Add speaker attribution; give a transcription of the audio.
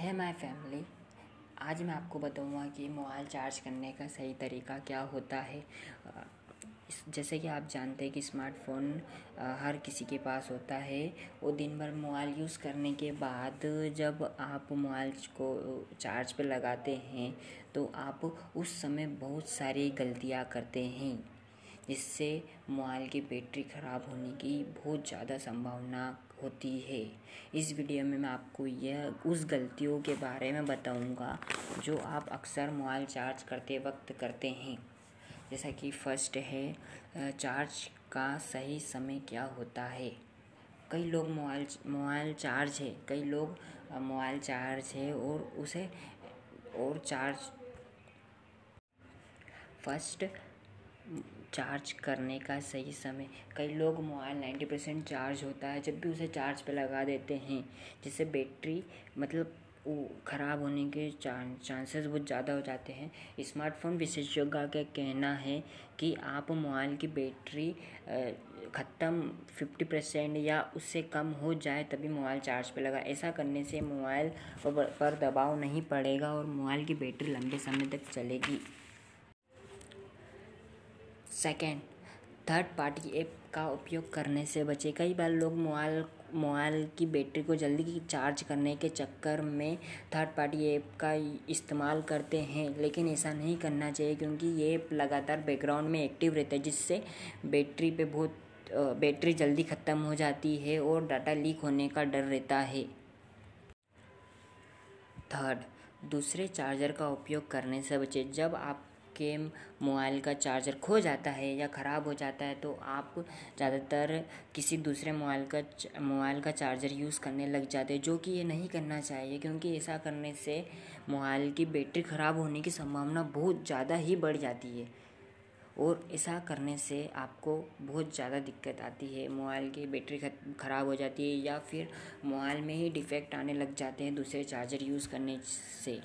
Speaker 1: है my family आज मैं आपको बताऊँगा कि मोबाइल चार्ज करने का सही तरीका क्या होता है। जैसे कि आप जानते हैं कि स्मार्टफ़ोन हर किसी के पास होता है। वो दिन भर मोबाइल यूज़ करने के बाद जब आप मोबाइल को चार्ज पे लगाते हैं तो आप उस समय बहुत सारी गलतियाँ करते हैं। जिससे मोबाइल की बैटरी ख़राब होने की बहुत ज़्यादा संभावना होती है। इस वीडियो में मैं आपको यह, उस गलतियों के बारे में बताऊँगा जो आप अक्सर मोबाइल चार्ज करते वक्त करते हैं। जैसा कि फ़र्स्ट है चार्ज का सही समय क्या होता है? कई लोग मोबाइल मोबाइल चार्ज है, कई लोग मोबाइल चार्ज है और उसे, और चार्ज, फ़र्स्ट चार्ज करने का सही समय। कई लोग मोबाइल नाइन्टी परसेंट चार्ज होता है, जब भी उसे चार्ज पे लगा देते हैं, जिससे बैटरी मतलब वो ख़राब होने के चांसेस बहुत ज़्यादा हो जाते हैं। स्मार्टफ़ोन विशेषज्ञों का कहना है कि आप मोबाइल की बैटरी ख़त्म फिफ्टी परसेंट या उससे कम हो जाए, तभी मोबाइल चार्ज पे लगा। ऐसा करने से मोबाइल पर दबाव नहीं पड़ेगा और मोबाइल की बैटरी लंबे समय तक चलेगी। सेकेंड थर्ड पार्टी ऐप का उपयोग करने से बचे। कई बार लोग मोबाइल मोबाइल की बैटरी को जल्दी चार्ज करने के चक्कर में थर्ड पार्टी ऐप का इस्तेमाल करते हैं, लेकिन ऐसा नहीं करना चाहिए क्योंकि ये ऐप लगातार बैकग्राउंड में एक्टिव रहता है, जिससे बैटरी पे बहुत बैटरी जल्दी ख़त्म हो जाती है और डाटा लीक होने का डर रहता है। थर्ड दूसरे चार्जर का उपयोग करने से बचे। जब आप आपके मोबाइल का चार्जर खो जाता है या ख़राब हो जाता है तो आप ज़्यादातर किसी दूसरे मोबाइल का मोबाइल का चार्जर यूज़ करने लग जाते हैं, जो कि ये नहीं करना चाहिए, क्योंकि ऐसा करने से मोबाइल की बैटरी ख़राब होने की संभावना बहुत ज़्यादा ही बढ़ जाती है। और ऐसा करने से आपको बहुत ज़्यादा दिक्कत आती है मोबाइल की बैटरी ख़राब हो जाती है या फिर मोबाइल में ही डिफेक्ट आने लग जाते हैं दूसरे चार्जर यूज़ करने से।